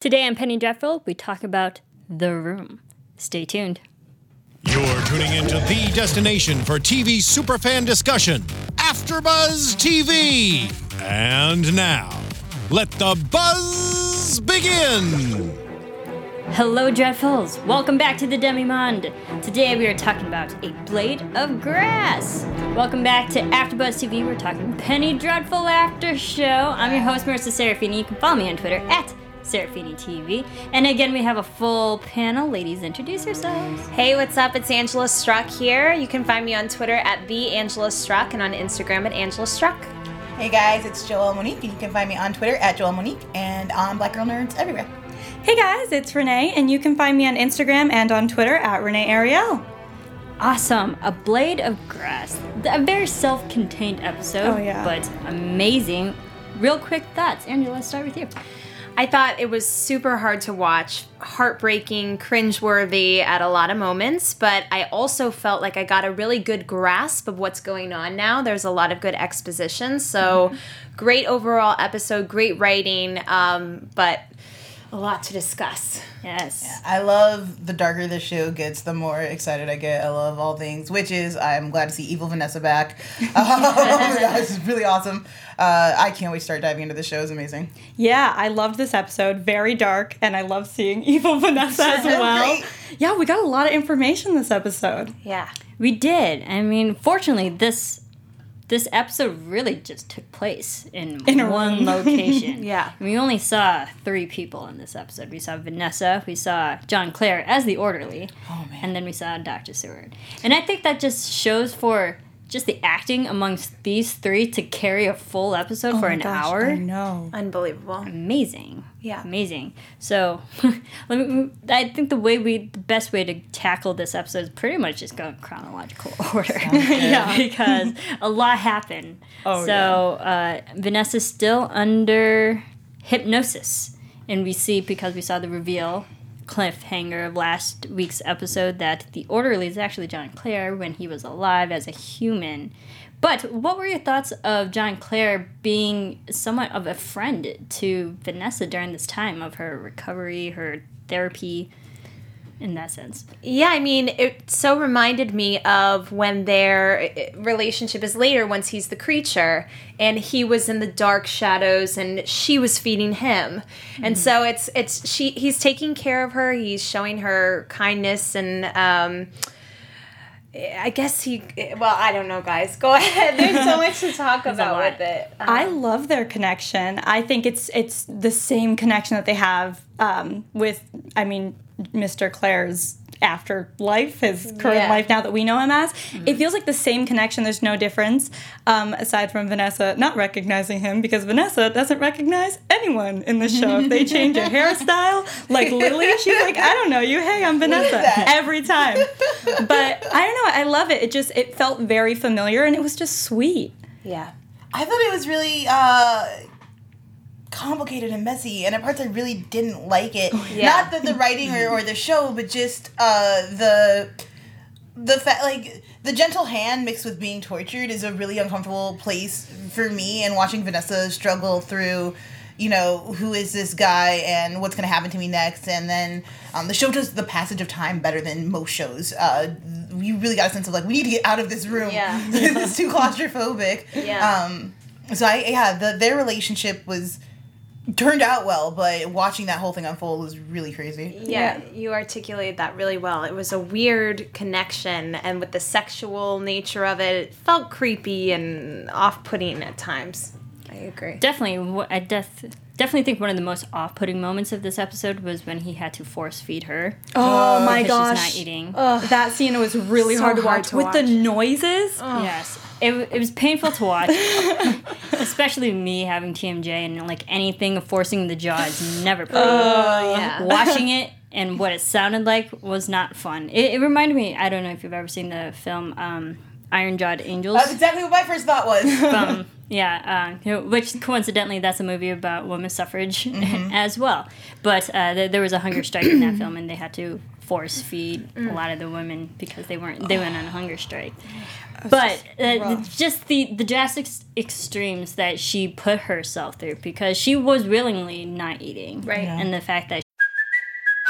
Today on Penny Dreadful, we talk about The Room. Stay tuned. You're tuning into the destination for TV superfan discussion, AfterBuzz TV. And now, let the buzz begin. Hello, Dreadfuls. Welcome back to the Demi-Monde. Today we are talking about a blade of grass. Welcome back to AfterBuzz TV. We're talking Penny Dreadful After Show. I'm your host, Marissa Serafini. You can follow me on Twitter at Serafini TV. And again, we have a full panel. Ladies, introduce yourselves. Hey, what's up? It's Angela Struck here. You can find me on Twitter at the Angela Struck and on Instagram at Angela Struck. Hey guys, it's Joelle Monique, and you can find me on Twitter at Joelle Monique and on Black Girl Nerds everywhere. Hey guys, it's Renee, and you can find me on Instagram and on Twitter at Renee Ariel. Awesome. A Blade of Grass. A very self contained episode, Oh, yeah. but amazing. Real quick thoughts. Angela, let's start with you. I thought it was super hard to watch, heartbreaking, cringeworthy at a lot of moments, but I also felt like I got a really good grasp of what's going on now. There's a lot of good exposition, so great overall episode, great writing, um, but a lot to discuss. Yes. I love the darker the show gets, the more excited I get. I love all things witches. I'm glad to see Evil Vanessa back. Um, this is really awesome. Uh, I can't wait to start diving into the show. It's amazing. Yeah, I loved this episode. Very dark, and I love seeing Evil Vanessa as well. Great. Yeah, we got a lot of information this episode. Yeah. We did. I mean, fortunately, this this episode really just took place in, In one location. Yeah. We only saw three people in this episode. We saw Vanessa, we saw John Clare as the orderly, Oh man. and then we saw Dr. Seward. And I think that just shows for just the acting amongst these three to carry a full episode for Oh my an gosh, hour. I know. Unbelievable. amazing. Yeah. Amazing. So, let me, I think the way we, the best way to tackle this episode is pretty much just go in chronological order. Yeah. because a lot happened. Oh, so, uh, Vanessa's still under hypnosis. And we see, because we saw the reveal cliffhanger of last week's episode, that the orderly is actually John Clare when he was alive as a human. But what were your thoughts of John Clare being somewhat of a friend to Vanessa during this time of her recovery, her therapy, in that sense? Yeah, I mean, it so reminded me of when their eh, relationship is later, once he's the creature, and he was in the dark shadows, and she was feeding him, and so it's it's she he's taking care of her, he's showing her kindness, and um, I guess he. Well, I don't know, guys. Go ahead. There's so much to talk about with it. I love their connection. I think it's it's the same connection that they have um, with, I mean, Mr. Clare's afterlife, his current Yeah. life now that we know him as. It feels like the same connection. There's no difference um, aside from Vanessa not recognizing him because Vanessa doesn't recognize anyone in the show. If they change a hairstyle, like Lily, she's like, I don't know you. Hey, I'm Vanessa every time. But I don't know. I love it. It just it felt very familiar and it was just sweet. yeah. I thought it was really uh, complicated and messy, and at parts I really didn't like it. Yeah. Not the, the writing or, or the show, but just uh, the the fact like the gentle hand mixed with being tortured is a really uncomfortable place for me. And watching Vanessa struggle through. You know who is this guy and what's gonna happen to me next, and then um, the show does the passage of time better than most shows. Uh, you really got a sense of like we need to get out of this room. Yeah. it's too claustrophobic. Yeah. Um, so I yeah, the their relationship was turned out well, but watching that whole thing unfold was really crazy. Yeah, you articulated that really well. It was a weird connection, and with the sexual nature of it, it felt creepy and off putting at times. I agree. Definitely, I def- definitely think one of the most off-putting moments of this episode was when he had to force feed her. Oh, oh my gosh. she's not eating. that scene was really So hard to hard watch to with the watch. noises. Yes, it, it was painful to watch, especially me having TMJ and like anything forcing the jaw is never pretty. yeah. Watching it and what it sounded like was not fun. It, it reminded me. I don't know if you've ever seen the film um, Iron Jawed Angels. That's exactly what my first thought was. um, yeah, uh, which coincidentally, that's a movie about women's suffrage as well. But uh, th- there was a hunger strike in that film, and they had to force feed Mm. a lot of the women because they weren't they went on a hunger strike. But uh, just the the drastic extremes that she put herself through because she was willingly not eating, Right. Yeah. And the fact that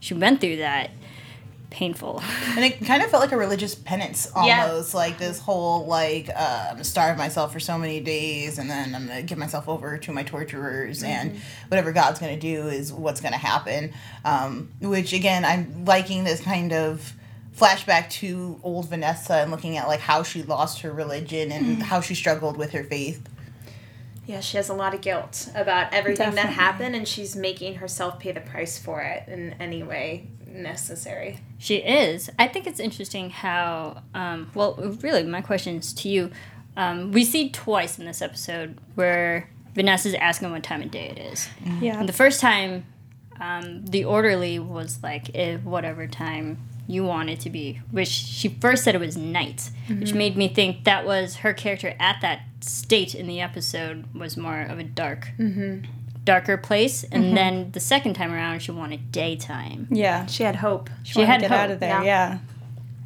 she went through that painful. And it kind of felt like a religious penance Yeah. almost, like this whole like uh, I'm gonna starve myself for so many days, and then I'm gonna give myself over to my torturers, and whatever God's gonna do is what's gonna happen. Um, which again, I'm liking this kind of flashback to old Vanessa and looking at like how she lost her religion and how she struggled with her faith. Yeah, she has a lot of guilt about everything that happened, and she's making herself pay the price for it in any way necessary. She is. I think it's interesting how, um, well, really, my question is to you. Um, we see twice in this episode where Vanessa's asking what time of day it is. Yeah. And the first time, um, the orderly was like, eh, whatever time you want it to be, which she first said it was night, which made me think that was her character at that state in the episode was more of a dark, darker place. And then the second time around, she wanted daytime. Yeah. She had hope. She had get hope. out of there. yeah.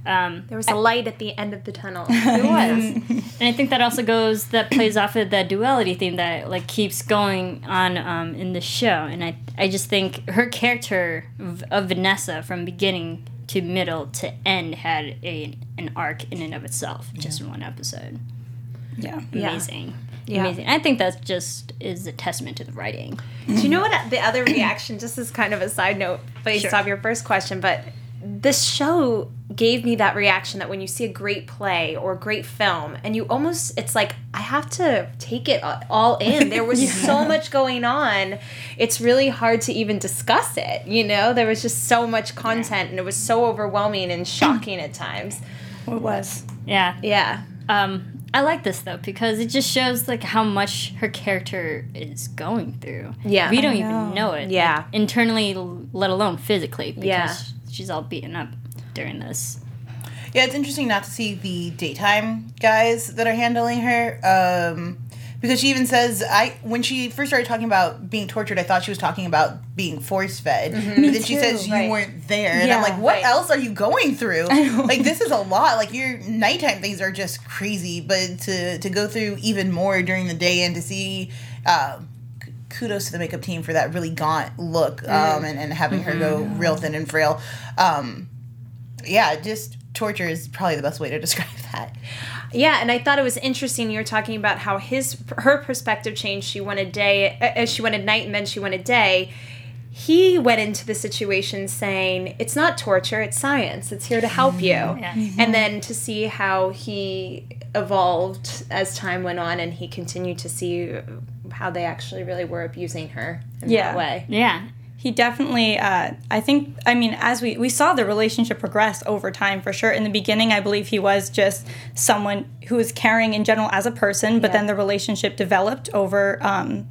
Yeah. Um, There was a light at the end of the tunnel. It was, and I think that also goes that plays off of that duality theme that like keeps going on um, in the show, and I I just think her character of, of Vanessa from beginning to middle to end had a an arc in and of itself, just in one episode. Yeah. Yeah. Amazing, Yeah. amazing. I think that just is a testament to the writing. Do you know what the other reaction, just as kind of a side note based Sure. off your first question, but this show gave me that reaction that when you see a great play or a great film and you almost it's like I have to take it all in. There was so much going on. It's really hard to even discuss it, you know? There was just so much content and it was so overwhelming and shocking at times. It was. Yeah, Yeah. Um, I like this though because it just shows like how much her character is going through. Yeah. we don't know. even know it. Yeah. like, internally, let alone physically, because Yeah. She's all beaten up during this. Yeah, it's interesting not to see the daytime guys that are handling her. Um, because she even says, I when she first started talking about being tortured, I thought she was talking about being force fed. But then she too, says you right. weren't there, and I'm like, what Right. else are you going through? Like this is a lot. Like your nighttime things are just crazy, but to to go through even more during the day and to see. Um, k- Kudos to the makeup team for that really gaunt look um, and, and having her go real thin and frail. Um, yeah, just torture is probably the best way to describe that. Yeah, and I thought it was interesting. You were talking about how his her perspective changed. She wanted day, uh, she wanted night, and then she wanted day. He went into the situation saying, "It's not torture; it's science. It's here to help you." And then to see how he evolved as time went on, and he continued to see how they actually really were abusing her in Yeah. that way. Yeah, he definitely uh, i think i mean as we we saw the relationship progress over time for sure in the beginning i believe he was just someone who was caring in general as a person but Yeah. then the relationship developed over um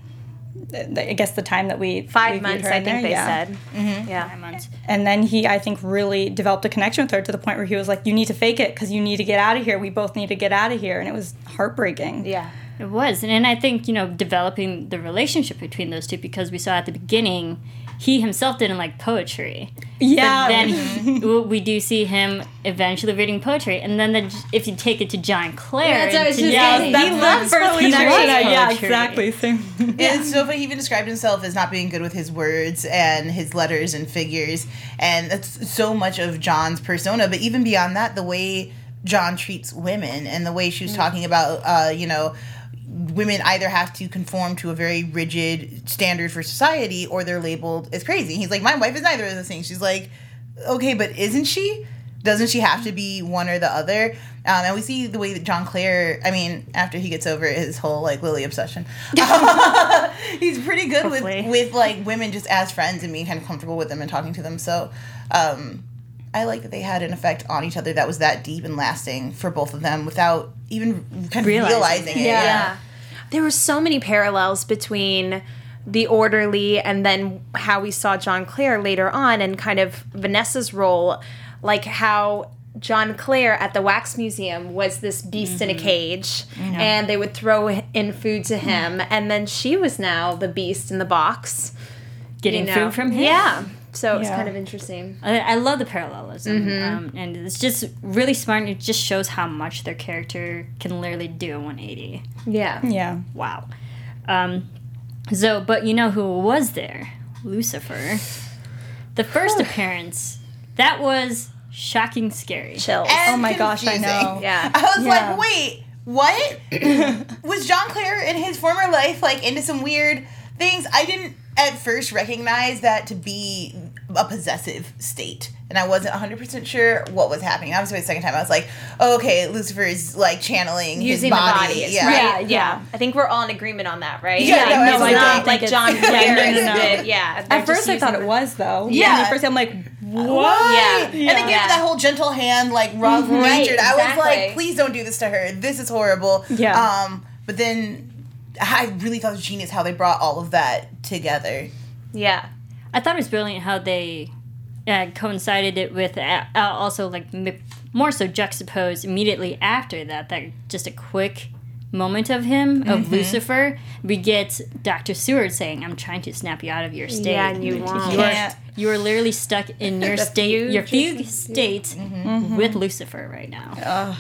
th- th- i guess the time that we we Five viewed months, her I think there, they yeah. said. five Yeah. months. and then he i think really developed a connection with her to the point where he was like you need to fake it because you need to get out of here we both need to get out of here and it was heartbreaking Yeah. It was, and, and I think you know developing the relationship between those two because we saw at the beginning he himself didn't like poetry. yeah But then w- we do see him eventually reading poetry, and then the, if you take it to John Clare, That's what I was to- just yeah, saying. He the loves first poetry. connection He I- loves yeah exactly same And it's so funny. He even described himself as not being good with his words and his letters and figures, and that's so much of John's persona. But even beyond that, the way John treats women and the way she was talking about, uh, you know, women either have to conform to a very rigid standard for society or they're labeled as crazy. He's like, my wife is neither of those things. She's like, okay, but isn't she? Doesn't she have to be one or the other? Um, and we see the way that John Clare, I mean, after he gets over his whole like Lily obsession, he's pretty good with Hopefully. with like women just as friends and being kind of comfortable with them and talking to them. So, um, I like that they had an effect on each other that was that deep and lasting for both of them without even kind of Realizing realizing, it. it. Yeah. Yeah. There were so many parallels between the orderly and then how we saw John Clare later on and kind of Vanessa's role, like how John Clare at the wax museum was this beast in a mm-hmm. cage and they would throw in food to him and then she was now the beast in the box Getting you know? food from him. Yeah. So it's kind of interesting. I, I love the parallelism, Mm-hmm. um, and it's just really smart. And it just shows how much their character can literally do a 180. Yeah. Yeah. Wow. Um, so, but you know who was there? Lucifer. The first appearance. That was shocking, scary. Chills. And Oh my gosh, I know. Yeah. I was Yeah. like, wait, what? was John Clare in his former life like into some weird things? I didn't at first recognize that to be a possessive state. And I wasn't 100% sure what was happening. I was the second time. I was like, oh, okay, Lucifer is like channeling Using his the body. body, yeah. right? Yeah, Yeah, I think we're all in agreement on that, right? Yeah, no, no, I it's don't think like it's- John Yeah, Clare no, no, no. yeah. At first, I thought it was though. Yeah. And at first, I'm like, what? Why? Yeah. And they Yeah. gave her that whole gentle hand, like rough Right, natured. I was like, please don't do this to her. This is horrible. Yeah. Um, but then I really thought it was genius how they brought all of that together. Yeah. I thought it was brilliant how they uh, coincided it with uh, uh, also like m- more so juxtaposed immediately after that. That just a quick moment of him Mm-hmm. of Lucifer. We get Doctor Seward saying, "I'm trying to snap you out of your state. Yeah, and you won't. You are, you are literally stuck in your state, fugue your fugue state with Lucifer right now.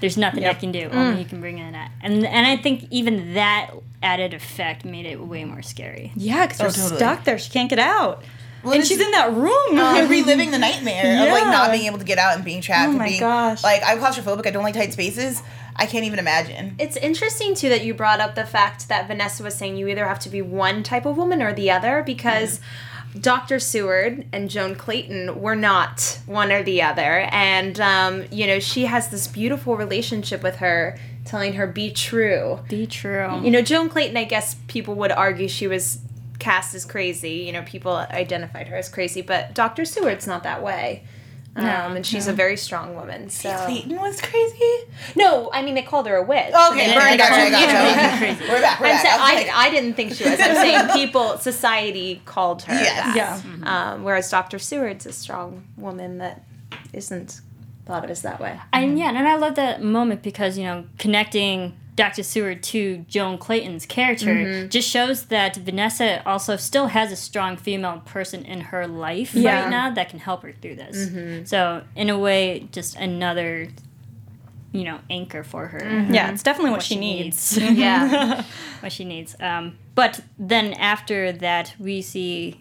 There's nothing I can do. Only mm. he can bring in that, and and I think even that added effect made it way more scary. Yeah, because Oh, they're totally. stuck there. She can't get out. Well, and she's in that room. Uh, and reliving the nightmare of like not being able to get out and being trapped. Oh and my being, gosh. Like I'm claustrophobic. I don't like tight spaces. I can't even imagine. It's interesting too that you brought up the fact that Vanessa was saying you either have to be one type of woman or the other because mm-hmm. Dr. Seward and Joan Clayton were not one or the other. And, um, you know, she has this beautiful relationship with her, telling her, be true. Be true. You know, Joan Clayton, I guess people would argue she was cast as crazy. You know, people identified her as crazy, but Dr. Seward's not that way. Um, and she's a very strong woman. So Clayton was crazy. no, I mean they called her a witch. Okay, They I gotcha, her, I you gotcha. We're back. We're I'm back. saying, I like, I didn't think she was. I'm saying people, society called her Yes. that. Yeah. Um, whereas Dr. Seward's a strong woman that isn't thought of as that way. And yeah, and I love that moment because you know connecting Dr. Seward to Joan Clayton's character Mm-hmm. just shows that Vanessa also still has a strong female person in her life Yeah. right now that can help her through this. Mm-hmm. So in a way, just another you know anchor for her. Yeah, it's definitely what, What she, she needs. Yeah. what she needs. Um, but then after that, we see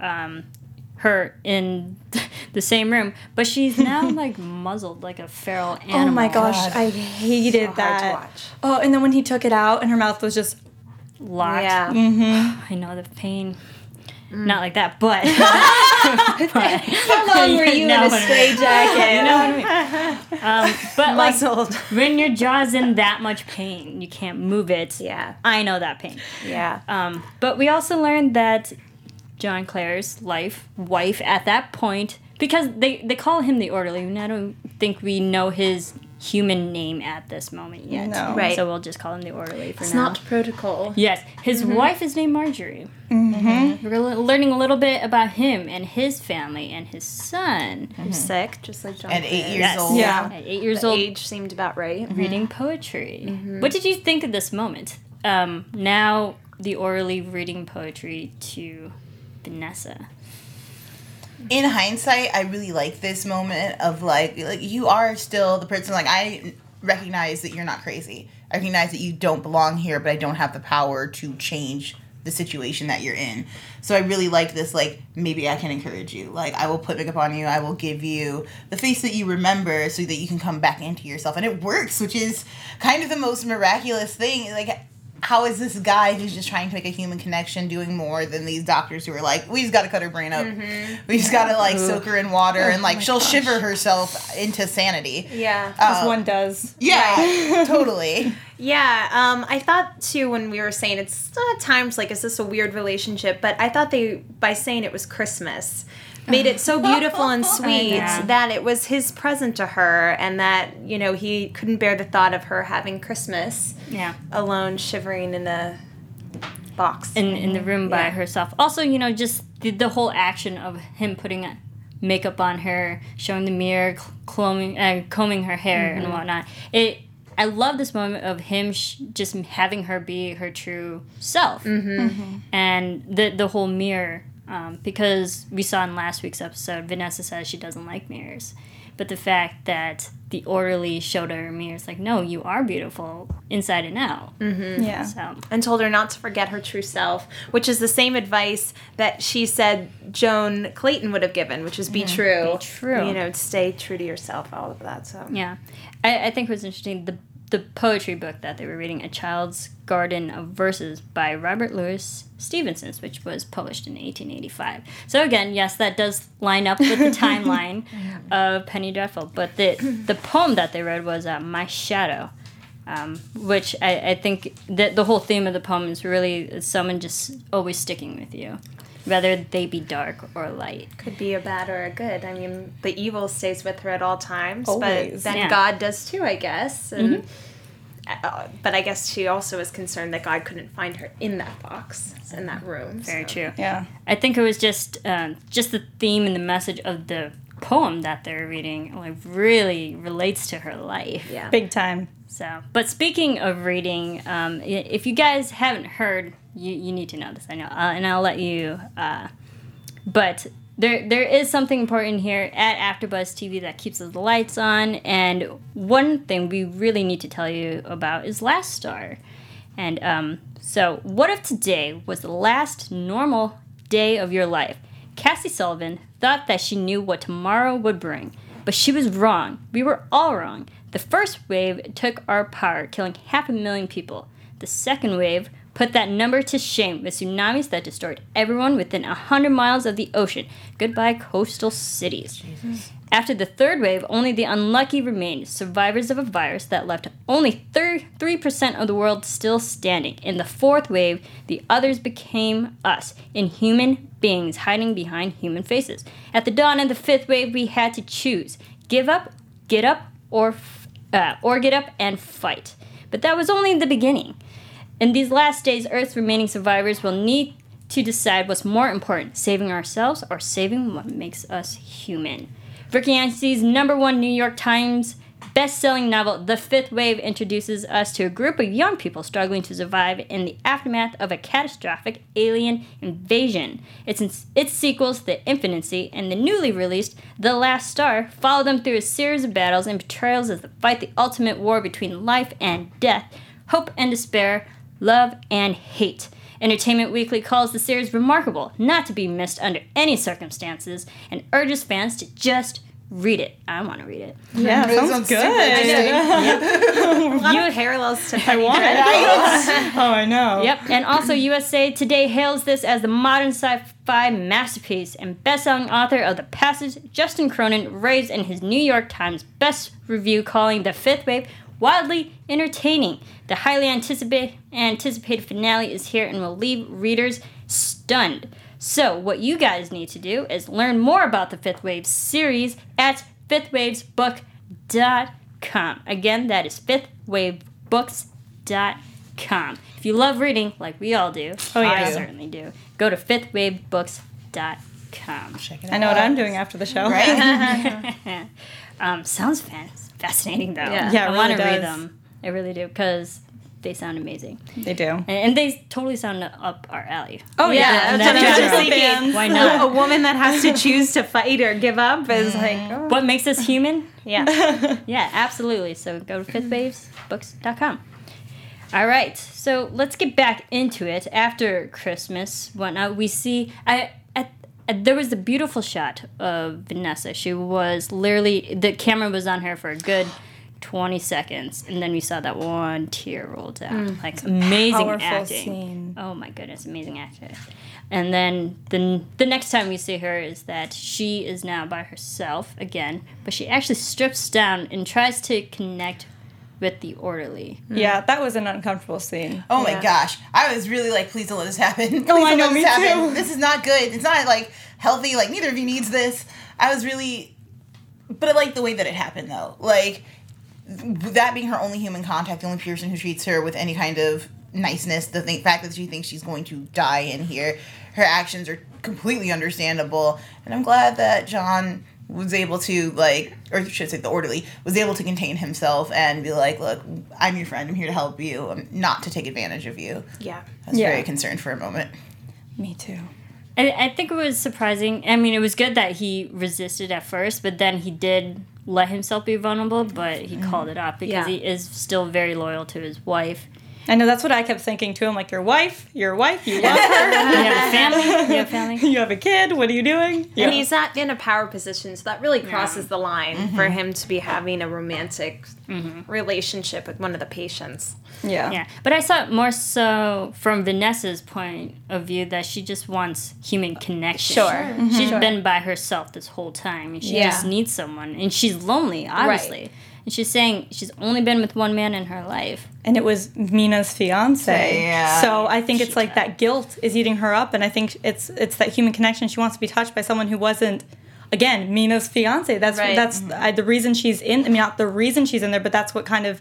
um, her in the same room, but she's now like muzzled like a feral animal. Oh my gosh, God. I hated hard to that. watch. Oh, and then when he took it out and her mouth was just Locked. Yeah. I know the pain. Not like that, but. How long were you in a stray jacket? You know what I mean? Um, but like when your jaw's in that much pain, you can't move it. Yeah. I know that pain. Yeah. Um, but we also learned that John Clare's life, wife at that point, because they, they call him the orderly, and I don't think we know his human name at this moment yet. No. Right. So we'll just call him the orderly for It's now. It's not protocol. Yes, his mm-hmm. wife is named Marjorie. Mm-hmm. mm-hmm. We're learning a little bit about him and his family and his son. Who's mm-hmm. sick, just like John. At eight Clare. years Yes. old. Yeah. At eight years The old, age seemed about right. reading poetry. What did you think of this moment? Um, now the orderly reading poetry to Vanessa. In hindsight, I really like this moment of like, like you are still the person. Like I recognize that you're not crazy. I recognize that you don't belong here, but I don't have the power to change the situation that you're in. So I really like this. Like maybe I can encourage you. Like I will put makeup on you. I will give you the face that you remember, so that you can come back into yourself, and it works, which is kind of the most miraculous thing. Like how is this guy who's just trying to make a human connection doing more than these doctors who are like, we just got to cut her brain up. Mm-hmm. We just got to like soak her in water oh and like she'll shiver herself into sanity. Yeah. as uh, one does. Yeah, totally. Yeah, um, I thought too when we were saying it's at times like, is this a weird relationship? But I thought they, by saying it was Christmas, made it so beautiful and sweet Yeah. that it was his present to her and that, you know, he couldn't bear the thought of her having Christmas Yeah. alone shivering in a box. in in the room by Yeah. herself. Also, you know, just the, the whole action of him putting makeup on her, showing the mirror, combing, uh, combing her hair and whatnot. It. I love this moment of him sh- just having her be her true self, and the the whole mirror. Um, because we saw in last week's episode, Vanessa says she doesn't like mirrors, but the fact that the orderly showed her a mirror, it's like, no, you are beautiful inside and out. Yeah. So and told her not to forget her true self, which is the same advice that she said Joan Clayton would have given, which is be true. Be true. You know, stay true to yourself, all of that. So Yeah, I, I think it was interesting the the poetry book that they were reading, A Child's Garden of Verses by Robert Louis Stevenson, which was published in 1885. So again, yes, that does line up with the timeline of Penny Dreadful. But the the poem that they read was uh, My Shadow. Um, which I, I think that the whole theme of the poem is really someone just always sticking with you, whether they be dark or light. could be a bad or a good. I mean, the evil stays with her at all times, Always. but then Yeah. God does too, I guess. And, uh, but I guess she also is concerned that God couldn't find her in that box, in that room. Very so. true. Yeah. I think it was just um, just the theme and the message of the poem that they're reading like really relates to her life. Yeah. Big time. So, but speaking of reading, um, if you guys haven't heard, you, you need to know this. I know, uh, and I'll let you. Uh, but there there is something important here at AfterBuzz TV that keeps the lights on, and one thing we really need to tell you about is Last Star. And um, so, what if today was the last normal day of your life? Cassie Sullivan thought that she knew what tomorrow would bring, but she was wrong. We were all wrong. The first wave took our power, killing half a million people. The second wave put that number to shame with tsunamis that destroyed everyone within 100 miles of the ocean. Goodbye, coastal cities. After the third wave, only the unlucky remained, survivors of a virus that left only thir- 3% of the world still standing. In the fourth wave, the others became us, inhuman beings hiding behind human faces. At the dawn of the fifth wave, we had to choose give up, get up, or, f- uh, or get up and fight. But that was only the beginning. In these last days, Earth's remaining survivors will need to decide what's more important saving ourselves or saving what makes us human. Rick Yancey's number one New York Times best-selling novel The Fifth Wave introduces us to a group of young people struggling to survive in the aftermath of a catastrophic alien invasion. Its, its sequels, The Infinity and the newly released The Last Star, follow them through a series of battles and betrayals as they fight the ultimate war between life and death, hope and despair, love and hate. Entertainment Weekly calls the series remarkable, not to be missed under any circumstances, and urges fans to just read it. I want to read it. Yeah, Really sounds sounds good. A lot of parallels to Penny want it. Oh, I know. Yep, and also USA Today hails this as the modern sci-fi masterpiece, and best-selling author of The Passage, Justin Cronin, raves in his New York Times best review calling The Fifth Wave wildly entertaining. The highly anticipated anticipated finale is here and will leave readers stunned. So, what you guys need to do is learn more about the Fifth Wave series at fifthwavesbook.com. Again, that is fifthwavebooks.com. If you love reading, like we all do, Oh, yeah. I certainly do, go to fifthwavebooks.com. Check it I know what. I'm doing after the show. Right? Um, sounds fan- fascinating, though. Yeah. Yeah, it I want to read them. I really do, because they sound amazing. They do. And, and they totally sound up our alley. Oh, Yeah, that's what I was just thinking. Why not? A woman that has to choose to fight or give up is like, oh. What makes us human? yeah. Yeah, absolutely. So go to fifthwavesbooks.com. All right, so let's get back into it. After Christmas, whatnot, we see I at, at, Uh, there was a beautiful shot of Vanessa. She was literally the camera was on her for a good. 20 seconds and then we saw that one tear roll down like amazing acting scene. oh my goodness amazing acting and then the, the next time we see her is that she is now by herself again but she actually strips down and tries to connect with the orderly. Hmm. Yeah, that was an uncomfortable scene. Oh my Yeah. gosh. I was really like, please don't let this happen. Please Oh, I don't know, let this me happen. too. This is not good. It's not like healthy. Like neither of you needs this. I was really but I like the way that it happened though. Like that being her only human contact, the only person who treats her with any kind of niceness, the th- fact that she thinks she's going to die in here, her actions are completely understandable. And I'm glad that John was able to like or should I say the orderly was able to contain himself and be like look i'm your friend i'm here to help you i'm not to take advantage of you Yeah. I was Yeah. very concerned for a moment. Me too. I, I think it was surprising. I mean, it was good that he resisted at first, but then he did let himself be vulnerable, but he mm-hmm. called it off because Yeah. he is still very loyal to his wife. I know that's what I kept thinking too. I'm like, your wife, your wife, you love her, You have a family? You have a family? you have a kid. What are you doing? Yeah. And he's not in a power position, so that really crosses the line Mm-hmm. for him to be having a romantic relationship with one of the patients. yeah. Yeah, but I saw it more so from Vanessa's point of view that she just wants human connection. Sure. She's been by herself this whole time, and she Yeah. just needs someone, and she's lonely, obviously. And she's saying she's only been with one man in her life. and it was Mina's fiance. Yeah. So I think it's like that guilt is eating her up, and I think it's it's that human connection. She wants to be touched by someone who wasn't. Again, Mina's fiance. That's Right. that's mm-hmm. I, the reason she's in. I mean, not the reason she's in there, but that's what kind of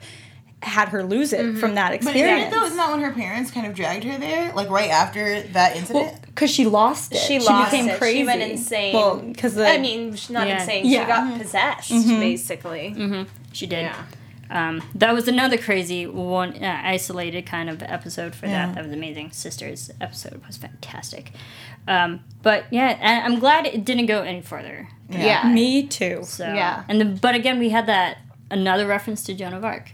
had her lose it mm-hmm. from that But isn't experience. it though? Isn't that when her parents kind of dragged her there, like right after that incident? Because she lost it. She, lost became it. crazy. She went insane. Well, because I mean, she's not Yeah. insane. Yeah. She got mm-hmm. possessed, basically. She did. Yeah. Um, that was another crazy one, uh, isolated kind of episode for Yeah. that. That was amazing. Sisters episode was fantastic. Um, but yeah, I- I'm glad it didn't go any further. Yeah. me too. So Yeah. and the, but again, we had that another reference to Joan of Arc.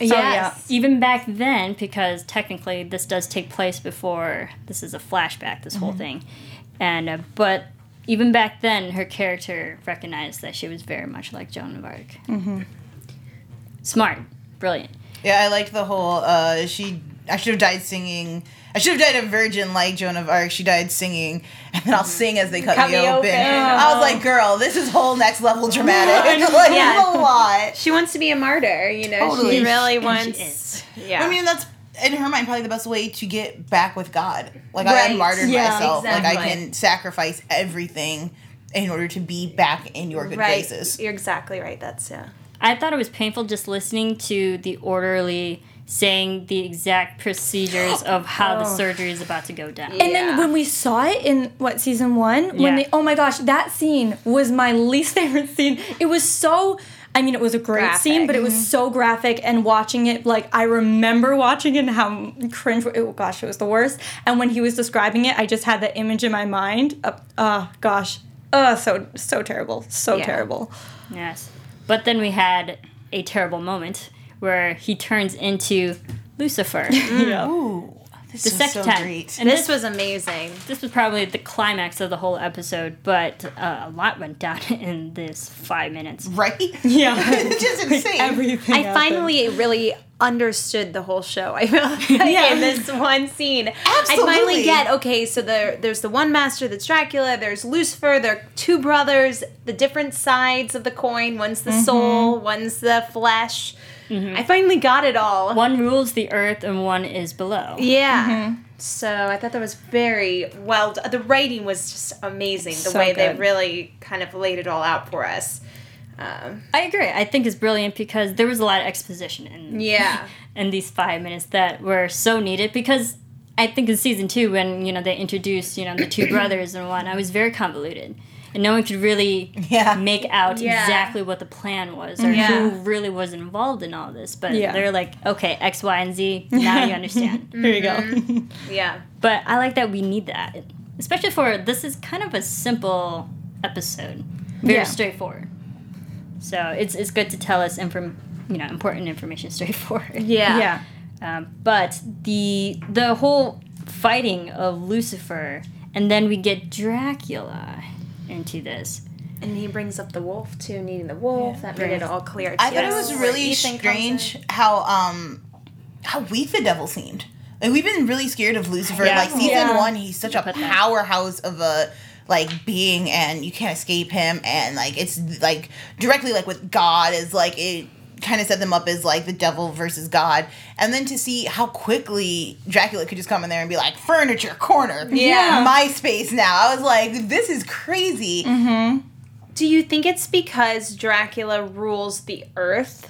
Oh, Yes. Even back then, because technically this does take place before this is a flashback. This Mm-hmm. whole thing, and uh, but even back then, her character recognized that she was very much like Joan of Arc. Mm-hmm. Smart, brilliant. Yeah, I liked the whole. uh She, I should have died singing. I should have died a virgin like Joan of Arc. She died singing, and then I'll sing as they cut, Cut me, me open. open. I was like, girl, this is whole next level dramatic. like, Yeah. a lot. She wants to be a martyr, you know. Totally. She really And she wants. is. Yeah. I mean, that's in her mind probably the best way to get back with God. Like Right. I martyred Yeah, myself. Like I can sacrifice everything in order to be back in your good right. graces. You're exactly right. That's yeah. I thought it was painful just listening to the orderly saying the exact procedures of how the surgery is about to go down. And then when we saw it in what season one, when Yeah. they oh my gosh, that scene was my least favorite scene. It was so. I mean, it was a great scene, but it was so graphic. And watching it, like I remember watching it and how cringe. Oh gosh, it was the worst. And when he was describing it, I just had that image in my mind. Uh, oh gosh, oh so so terrible, so Yeah. terrible. Yes. But then we had a terrible moment where he turns into Lucifer. Yeah. Ooh, this The is second so time. great. And This this was amazing. this was probably the climax of the whole episode, but uh, a lot went down in this five minutes. right? Yeah. it's just insane. Everything. I happened. finally really understood the whole show. I feel like Yeah. in this one scene. I finally get okay. So there, there's the one master that's Dracula. There's Lucifer. There are two brothers. The different sides of the coin. One's the mm-hmm. soul. One's the flesh. Mm-hmm. I finally got it all. One rules the earth and one is below. Yeah. Mm-hmm. So I thought that was very well. done. The writing was just amazing. The So way they really kind of laid it all out for us. Um, I agree. I think it's brilliant because there was a lot of exposition in yeah. in these five minutes that were so needed because I think in season two when you know they introduced you know the two brothers and one I was very convoluted and no one could really Yeah. make out Yeah. exactly what the plan was or Yeah. who really was involved in all this but Yeah. they're like okay X Y and Z now you understand Here you go. Yeah. but I like that we need that especially for this is kind of a simple episode very Yeah. straightforward so it's it's good to tell us inform you know important information straightforward Yeah. yeah. um, but the the whole fighting of Lucifer, and then we get Dracula into this. And he brings up the wolf too, needing the wolf. That made it all clear. I too, thought it was really strange how um how weak the devil seemed. Like we've been really scared of Lucifer. Yeah. Like season Yeah. one, he's such a Put that. powerhouse of a like being, and you can't escape him. And like it's like directly like with God is like it kind of set them up as like the devil versus God, and then to see how quickly Dracula could just come in there and be like furniture corner, Yeah. my space now. I was like, this is crazy. Mm-hmm. Do you think it's because Dracula rules the earth?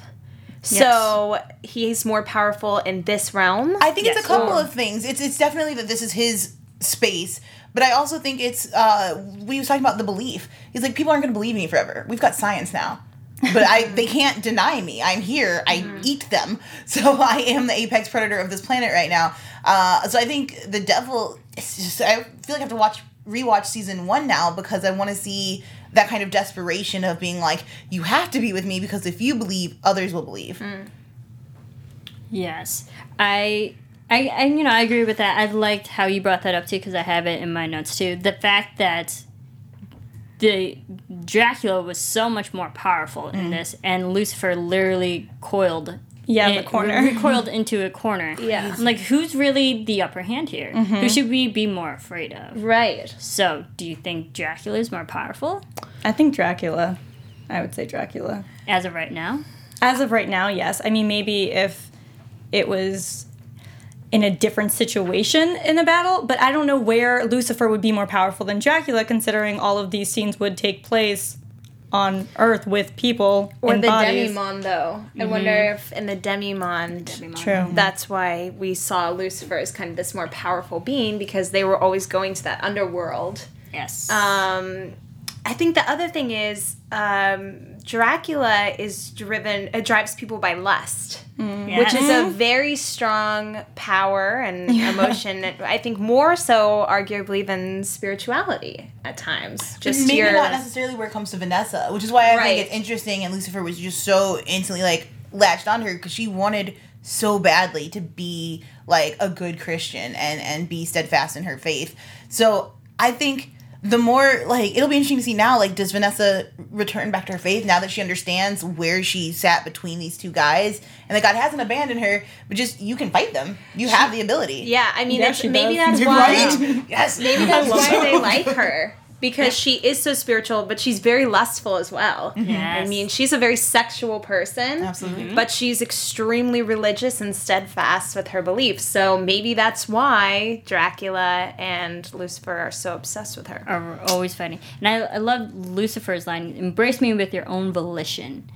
So he's more powerful in this realm? I think it's a couple of things. It's it's definitely that this is his space, but I also think it's uh we was talking about the belief. He's like people aren't going to believe me forever. We've got science now. But I they can't deny me. I'm here. I eat them. So I am the apex predator of this planet right now. Uh so I think the devil it's just I feel like I have to watch rewatch season 1 now because I want to see that kind of desperation of being like you have to be with me because if you believe others will believe. Yes, I, I, I, you know, I agree with that. I liked how you brought that up too because I have it in my notes too. The fact that the Dracula was so much more powerful in mm. this, and Lucifer literally coiled. Yeah, in, the corner. recoiled into a corner. Yeah. I'm like, who's really the upper hand here? Who mm-hmm. should we be more afraid of? right. So, do you think Dracula is more powerful I think Dracula. I would say Dracula. as of right now? As of right now, yes. I mean, maybe if it was in a different situation in a battle, but I don't know where Lucifer would be more powerful than Dracula, considering all of these scenes would take place on Earth with people Or in the bodies. Demi-Monde, though. I wonder if in the Demi-Monde, True. that's why we saw Lucifer as kind of this more powerful being because they were always going to that underworld. Yes. Um, I think the other thing is um, Dracula is driven, it drives people by lust. which is a very strong power and emotion. I think more so, arguably, than spirituality at times. Just maybe your not necessarily where it comes to Vanessa, which is why I Right. think it's interesting. And Lucifer was just so instantly like latched on her because she wanted so badly to be like a good Christian and and be steadfast in her faith. So I think the more like it'll be interesting to see now like does Vanessa return back to her faith now that she understands where she sat between these two guys and that God hasn't abandoned her but just you can fight them you have the ability yeah. I mean, Yeah, it's, she maybe does. that's You're why right yes maybe that's love why they that. like her because she is so spiritual, but she's very lustful as well. Mm-hmm. I mean, she's a very sexual person. Absolutely. Mm-hmm. But she's extremely religious and steadfast with her beliefs. So maybe that's why Dracula and Lucifer are so obsessed with her. are always fighting. And I, I love Lucifer's line, embrace me with your own volition.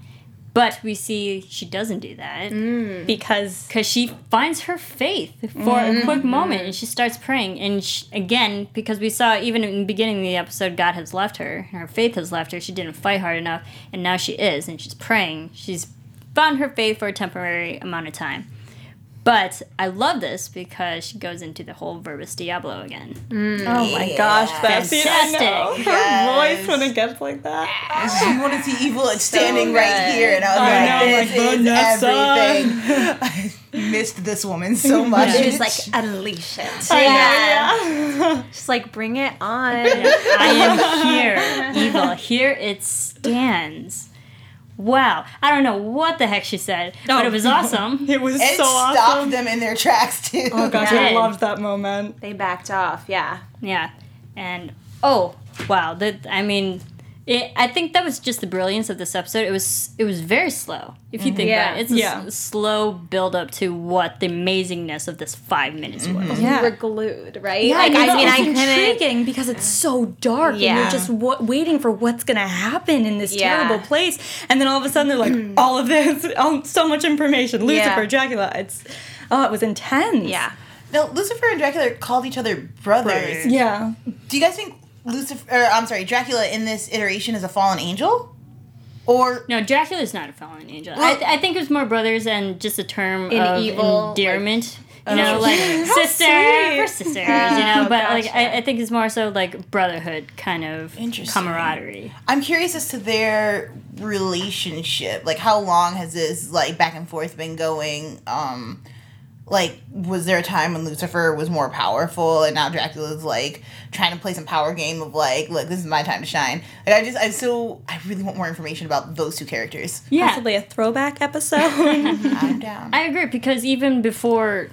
But we see she doesn't do that mm. because because she finds her faith for a quick mm-hmm. moment and she starts praying. And sh again, because we saw even in the beginning of the episode, God has left her, and her faith has left her. She didn't fight hard enough, and now she is, and she's praying. She's found her faith for a temporary amount of time. But I love this because she goes into the whole Verbis Diablo again. Mm. oh my gosh, that scene, I know. Fantastic. Her Yes. voice when it gets like that. She wanted to see evil. It's standing right here, and I was I like, know, "This like, is Vanessa. everything." I missed this woman so much. She was like, unleash it. Yeah. Just like, bring it on. I am here, evil. Here it stands. Wow. I don't know what the heck she said, but it was awesome. It was it so stopped awesome. them in their tracks too. Oh gosh, Yeah. I loved that moment. They backed off, yeah. Yeah. And oh, wow. That I mean, it, I think that was just the brilliance of this episode. It was it was very slow. If you mm-hmm. think Yeah. about it, it's a Yeah. s- slow build up to what the amazingness of this five minutes mm-hmm. was. Yeah. You were glued, right? Yeah, like, I, I mean, I it's couldn't. intriguing because it's so dark, and Yeah. you're just w- waiting for what's gonna happen in this Yeah. terrible place, and then all of a sudden they're like, mm. all of this, all, so much information, Lucifer, Yeah. Dracula. It's oh, it was intense. Yeah. Now Lucifer and Dracula called each other brothers. Brothers. yeah. Do you guys think Lucifer? Or, I'm sorry, Dracula in this iteration is a fallen angel, or No, Dracula's not a fallen angel. Well- I, I think it was more brothers and just a term In of evil, endearment. you know, Oh. like sister sweet. for sisters. You know, Oh, but like. I, I think it's more so like brotherhood kind of camaraderie. I'm curious as to their relationship. Like, how long has this like back and forth been going? Um, like, was there a time when Lucifer was more powerful, and now Dracula's like trying to play some power game of like, look, this is my time to shine. Like, I just, I so, I really want more information about those two characters. Yeah, Possibly a throwback episode. I'm down. I agree because even before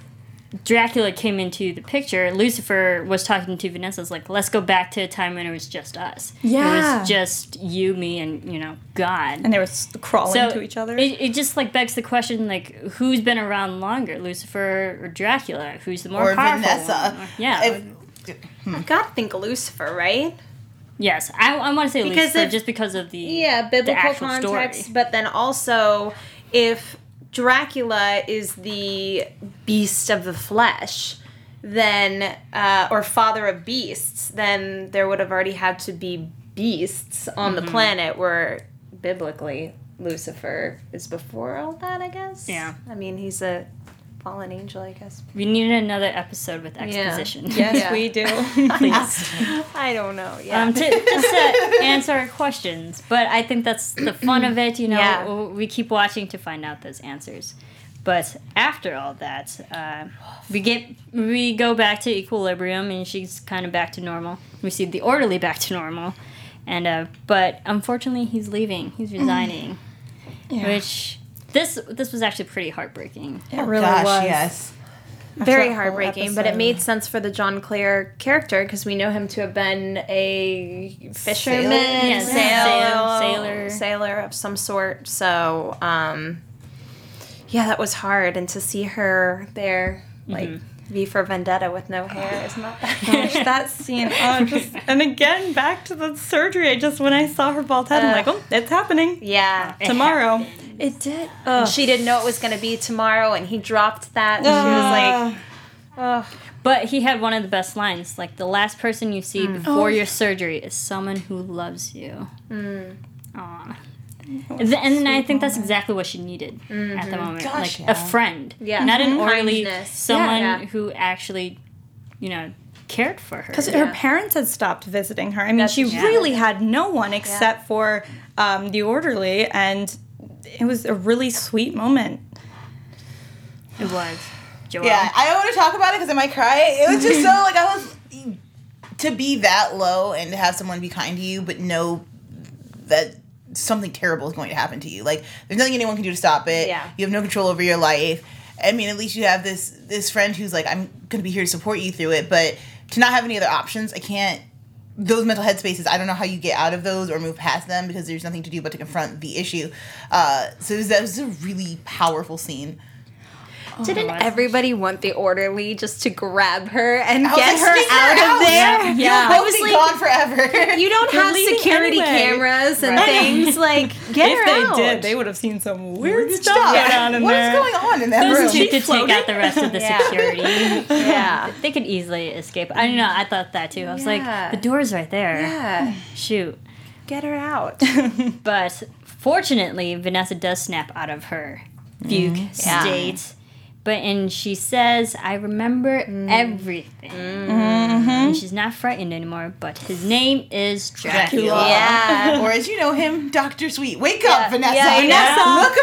Dracula came into the picture, Lucifer was talking to Vanessa. Was like, let's go back to a time when it was just us. Yeah, it was just you, me, and you know God. And they were crawling so to each other. It, it just like begs the question, like, who's been around longer, Lucifer or Dracula? Who's the more Or powerful? Vanessa. one? Yeah. If- Gotta think Lucifer, right? yes, I, I want to say Because Lucifer if- just because of the Yeah, biblical actual context, story. but then also if Dracula is the beast of the flesh, then uh, or father of beasts, then there would have already had to be beasts on Mm-hmm. the planet where biblically Lucifer is before all that, I guess. Yeah. I mean, he's a fallen angel, I guess. we need another episode with exposition. yes, Yeah. we do. please. I don't know. Yeah. um, to, just to answer our questions. But I think that's the fun of it. You know, Yeah. we keep watching to find out those answers. But after all that, uh, we get we go back to equilibrium, and she's kind of back to normal. We see the orderly back to normal, and uh, but unfortunately, he's leaving. He's resigning, which this this was actually pretty heartbreaking. It really Gosh, was. yes. very heartbreaking, but it made sense for the John Clare character because we know him to have been a fisherman, Yeah, sailor, sailor. sailor of some sort. So, um, yeah, that was hard, and to see her there, like V for Vendetta with no hair, is not that Gosh, that scene. Oh, just and again back to the surgery. I just when I saw her bald head, I'm like, oh, it's happening Yeah, tomorrow. It did. She didn't know it was going to be tomorrow, and he dropped that. And she was like, "Oh, But he had one of the best lines. Like the last person you see Mm. before Oh. your surgery is someone who loves you. Aw. And th- and I think that's exactly what she needed at the moment, Gosh, like yeah. a friend, Mm-hmm. Yeah. not an Mhm. orderly, someone Yeah. who actually, you know, cared for her. Because Yeah. her parents had stopped visiting her. I mean, That's she true. really had no one except for um, the orderly, and it was a really sweet moment. It was. Joelle. Yeah, I don't want to talk about it because I might cry. It was just so like I was to be that low and to have someone be kind to you, but know that something terrible is going to happen to you. Like there's nothing anyone can do to stop it. Yeah. you have no control over your life. I mean, at least you have this this friend who's like, I'm going to be here to support you through it. But to not have any other options, I can't. Those mental headspaces, I don't know how you get out of those or move past them because there's nothing to do but to confront the issue. Uh, so that was a really powerful scene. Oh, Didn't was- everybody want the orderly just to grab her and I was get her "Sneak her out out." of there? Yeah. Yeah, I I was was like, gone forever. you don't have security anyway. cameras and Right. things. Like, get if her they out. did, they would have seen some weird, Weird stuff stuff. go down in What is there. going on in that Those room? two she could take out the rest of the Yeah. security. yeah. they could easily escape. I don't know. I thought that too. I was Yeah. like, the door's right there. Yeah. Shoot. Get her out. But fortunately, Vanessa does snap out of her fugue mm. Yeah. state. But and she says, "I remember Mm. everything." And she's not frightened anymore. But his name is Dracula. Dracula. Yeah. Or as you know him, Doctor Sweet. Wake Yeah. up, Vanessa. Yeah, Vanessa. Look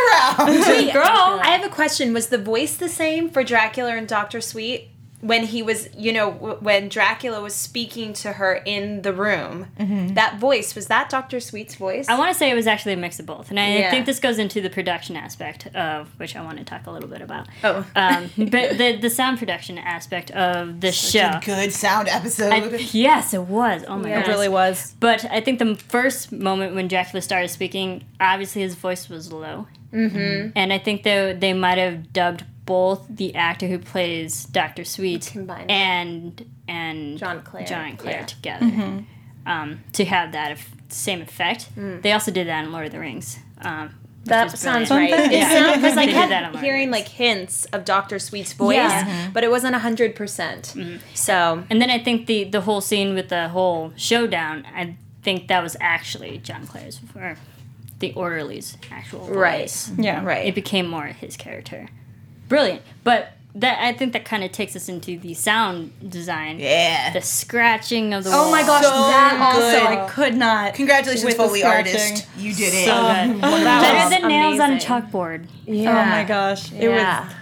around. Wait, girl, I have a question. Was the voice the same for Dracula and Doctor Sweet when he was, you know, w- when Dracula was speaking to her in the room? That voice was that Doctor Sweet's voice? I want to say it was actually a mix of both, and I Yeah. think this goes into the production aspect of which I want to talk a little bit about. Oh. um, but the the sound production aspect of the show. A good sound episode. I- yes, it was. Oh my Yeah. It really was. But I think the first moment when Dracula started speaking, obviously his voice was low. Mm-hmm. And I think they, they might have dubbed both the actor who plays Dr. Sweet Combined. and and John Clare, John Clare yeah. together um, to have that eff- same effect. They also did that in Lord of the Rings. Um, that sounds brilliant. right. It Yeah. sounds because I They that kept hearing like hints of Doctor Sweet's voice, Yeah. but it wasn't hundred percent. So And then I think the the whole scene with the whole showdown, I think that was actually John Clare's or the orderly's actual voice. right, Yeah. right. It became more his character. Brilliant. But that I think that kind of takes us into the sound design. yeah. The scratching of the Oh my gosh, So that also. I could not. Congratulations, Foley artist. You did it. So good. Better than nails on a chalkboard. yeah. Oh my gosh, it Yeah. was.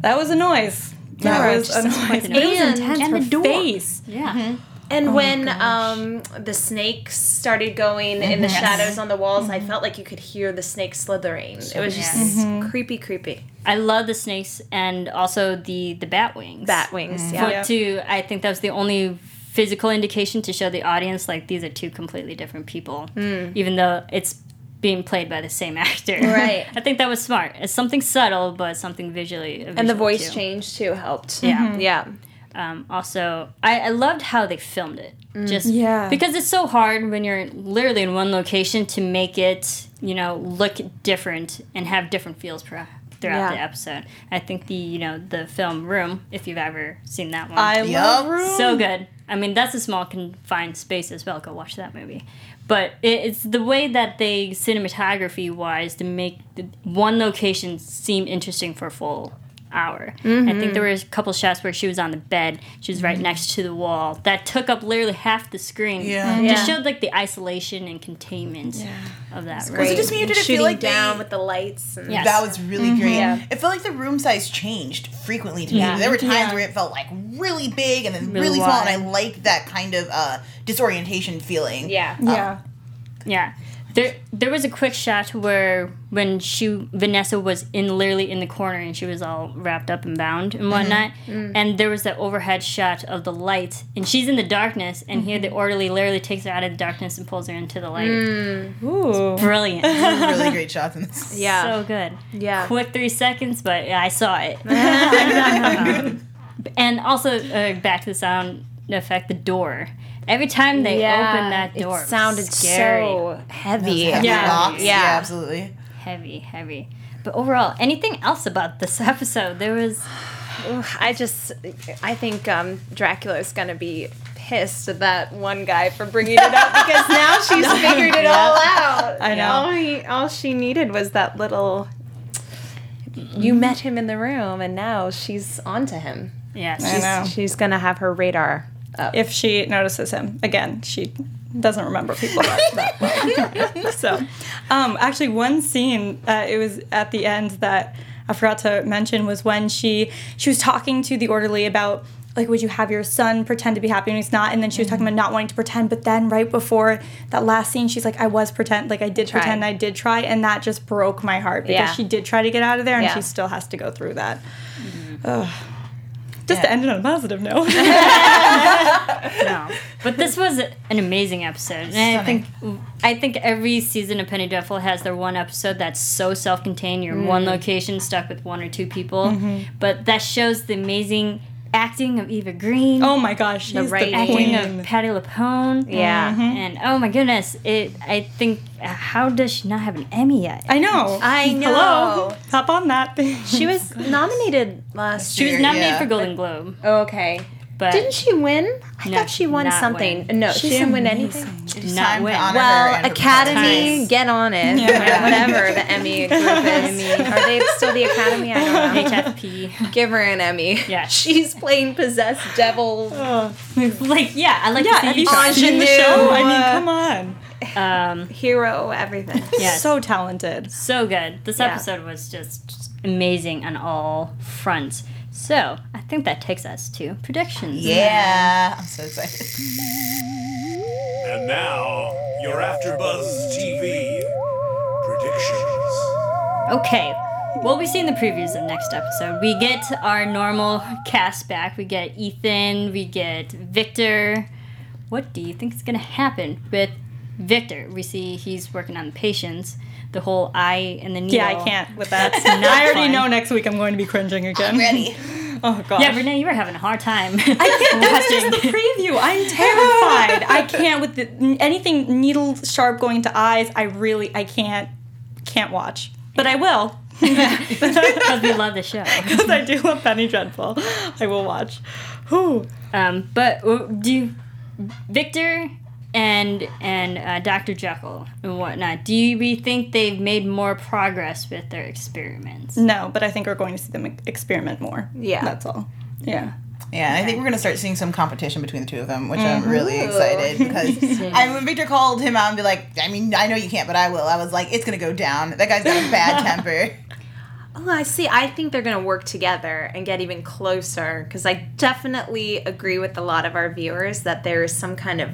That was a noise. That Yeah, was just a noise. a it was intense. And the door. face. Yeah. And oh when um, the snakes started going in the shadows on the walls, I mm-hmm. felt like you could hear the snakes slithering. it was just Yes. Mm-hmm. Mm-hmm. creepy, creepy. I love the snakes and also the the bat wings. Bat wings, But yeah. Yeah. too, I think that was the only physical indication to show the audience like these are two completely different people, mm. even though it's being played by the same actor. Right. I think that was smart. It's something subtle, but something visually. And the voice too. change too helped. Yeah. Yeah. Um, also, I, I loved how they filmed it. Just Yeah. because it's so hard when you're literally in one location to make it, you know, look different and have different feels per, throughout Yeah. the episode. I think the, you know, the film Room, if you've ever seen that one, I love Room. so good. I mean, that's a small confined space as well. Go watch that movie. But it, it's the way that they cinematography wise to make the one location seem interesting for full hour. I think there mm-hmm. were a couple shots where she was on the bed. She was right mm-hmm. next to the wall. That took up literally half the screen. Yeah. Mm-hmm. Just Yeah. showed like the isolation and containment of that. room. Was it just me or did it feel like down they- with the lights? And Yes. That was really great. Yeah. It felt like the room size changed frequently to Yeah. There were times Yeah. where it felt like really big and then Really really, small, and I wide. liked that kind of uh, disorientation feeling. Yeah. Yeah. Yeah. There, there was a quick shot where when she Vanessa was in literally in the corner and she was all wrapped up and bound and whatnot, and there was that overhead shot of the light and she's in the darkness and here the orderly literally takes her out of the darkness and pulls her into the light. Ooh. Brilliant, really great shots in this. Yeah. so good. yeah. Quick three seconds, but yeah, I saw it. and also uh, back to the sound effect, the door. Every time they opened that door, it sounded scary. so heavy. Heavy Yeah. rocks. Yeah. yeah, absolutely. heavy, heavy. But overall, anything else about this episode? There was I just, I think um, is gonna be pissed at that one guy for bringing it up because now she's figured it all out. I know. All, he, all she needed was that little. You met him in the room, and now she's onto him. yeah, she's. She's gonna have her radar up. If she notices him again, she doesn't remember people that, that well. so, um, actually, one scene uh, it was at the end that I forgot to mention was when she she was talking to the orderly about like would you have your son pretend to be happy when he's not and then she was talking about not wanting to pretend but then right before that last scene she's like i was pretend like i did Try. pretend i did try and that just broke my heart because Yeah. she did try to get out of there and Yeah. she still has to go through that Ugh. Just to end it on a positive note. No. But this was an amazing episode, and I think I think every season of Penny Dreadful has their one episode that's so self-contained. You're in one mm. location, stuck with one or two people, mm-hmm. but that shows the amazing acting of Eva Green. oh my gosh the, writing. acting queen. of Patti LuPone. Yeah. And oh my goodness, it. I think uh, how does she not have an Emmy yet? I know. I know. Hello. Hop on that. She was nominated last year. she was nominated yeah. for Golden Globe, Oh, okay. But Didn't she win? I No, thought she won something. win. No, she She's didn't win amazing. anything. It's Not time win. to honor Well, her Academy, performance. get on it. Yeah. Whatever the Emmy group is. Are they still the Academy? I don't know. HFP. Give her an Emmy. Yeah. She's playing possessed devil. like yeah, I like yeah, to see you you seen the show? I mean, uh, come on. Um, hero, everything. Yes. So talented. so good. This Yeah. episode was just amazing on all fronts. So I think that takes us to predictions. Yeah, I'm so excited. And now, your AfterBuzz TV predictions. Okay. Well, we see in the previews of next episode, we get our normal cast back. We get Ethan, we get Victor. What do you think is going to happen with Victor? We see he's working on the patients, the whole eye and the needle. Yeah, I can't with that. That's not I already fun. know next week I'm going to be cringing again. i Ready? Oh god. Yeah, Renee, you were having a hard time. I can't. That's just the preview. I'm terrified. I can't with the, anything needle sharp going to eyes. I really, I can't, can't watch. But I will because we love the show. because I do love Penny Dreadful. I will watch. Whew. Um, but uh, do you, Victor and and uh, Dr. Jekyll and whatnot? Do you we think they've made more progress with their experiments? No, but I think we're going to see them experiment more. Yeah. That's all. Yeah. Yeah, I think we're gonna start seeing some competition between the two of them, which I'm really excited because I when Victor called him out and be like, I mean, I know you can't, but I will. I was like, it's gonna go down. That guy's got a bad temper. Oh, I see. I think they're going to work together and get even closer because I definitely agree with a lot of our viewers that there is some kind of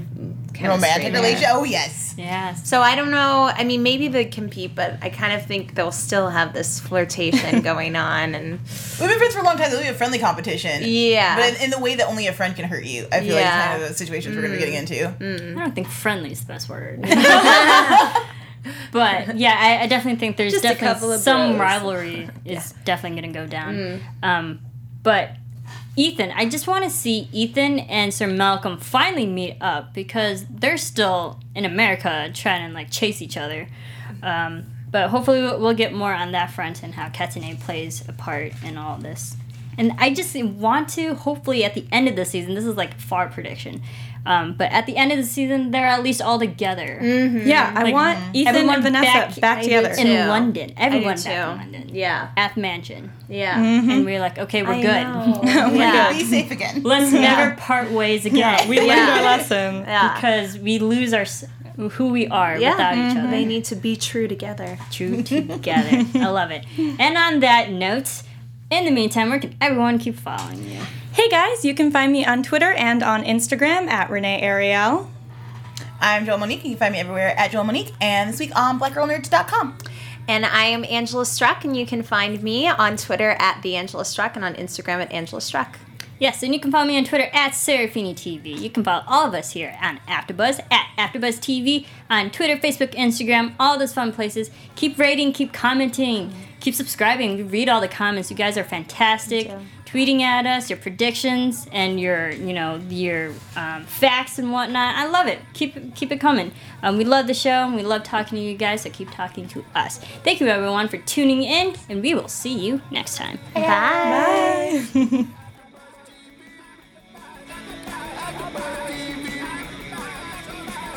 chemistry Romantic there. relationship. Oh yes. Yes. So I don't know. I mean, maybe they compete, but I kind of think they'll still have this flirtation going on, and We've been friends for a long time. There'll be a friendly competition. Yeah. But in, in the way that only a friend can hurt you. I feel like Yeah. it's kind of the situations we're going to be getting into. Mm-hmm. I don't think friendly is the best word. but yeah, I, I definitely think there's Just definitely some bros. rivalry is definitely going to go down. Um, but Ethan, I just want to see Ethan and Sir Malcolm finally meet up because they're still in America trying to like chase each other. Um, but hopefully we'll, we'll get more on that front and how Katsune plays a part in all this. And I just want to hopefully at the end of the season, this is like far prediction, um, but at the end of the season they're at least all together mm-hmm. Yeah, I Like, want mm-hmm. Ethan everyone and Vanessa back- back, I do together. too. in London. Everyone too. back in London. yeah, At the mansion, yeah, mm-hmm. and we're like, okay, we're I good. know. yeah. Be safe again. Let's never part ways again. Yeah. We learned Yeah. our lesson. yeah. because we lose our who we are Yeah. without each other. They need to be true together. True together. I love it. And on that note, in the meantime, where can everyone keep following you? Hey guys, you can find me on Twitter and on Instagram at Renee Ariel. I'm Joelle Monique. You can find me everywhere at Joelle Monique. And this week on blackgirlnerds.com. And I am Angela Struck, and you can find me on Twitter at the Angela Struck and on Instagram at Angela Struck. Yes, and you can follow me on Twitter at Serafini TV. You can follow all of us here on AfterBuzz at AfterBuzz TV on Twitter, Facebook, Instagram, all those fun places. Keep rating, keep commenting, keep subscribing. We read all the comments. You guys are fantastic. Tweeting at us your predictions and your, you know, your um, facts and whatnot. I love it. Keep keep it coming. Um, we love the show and we love talking to you guys. So keep talking to us. Thank you everyone for tuning in, and we will see you next time. Bye.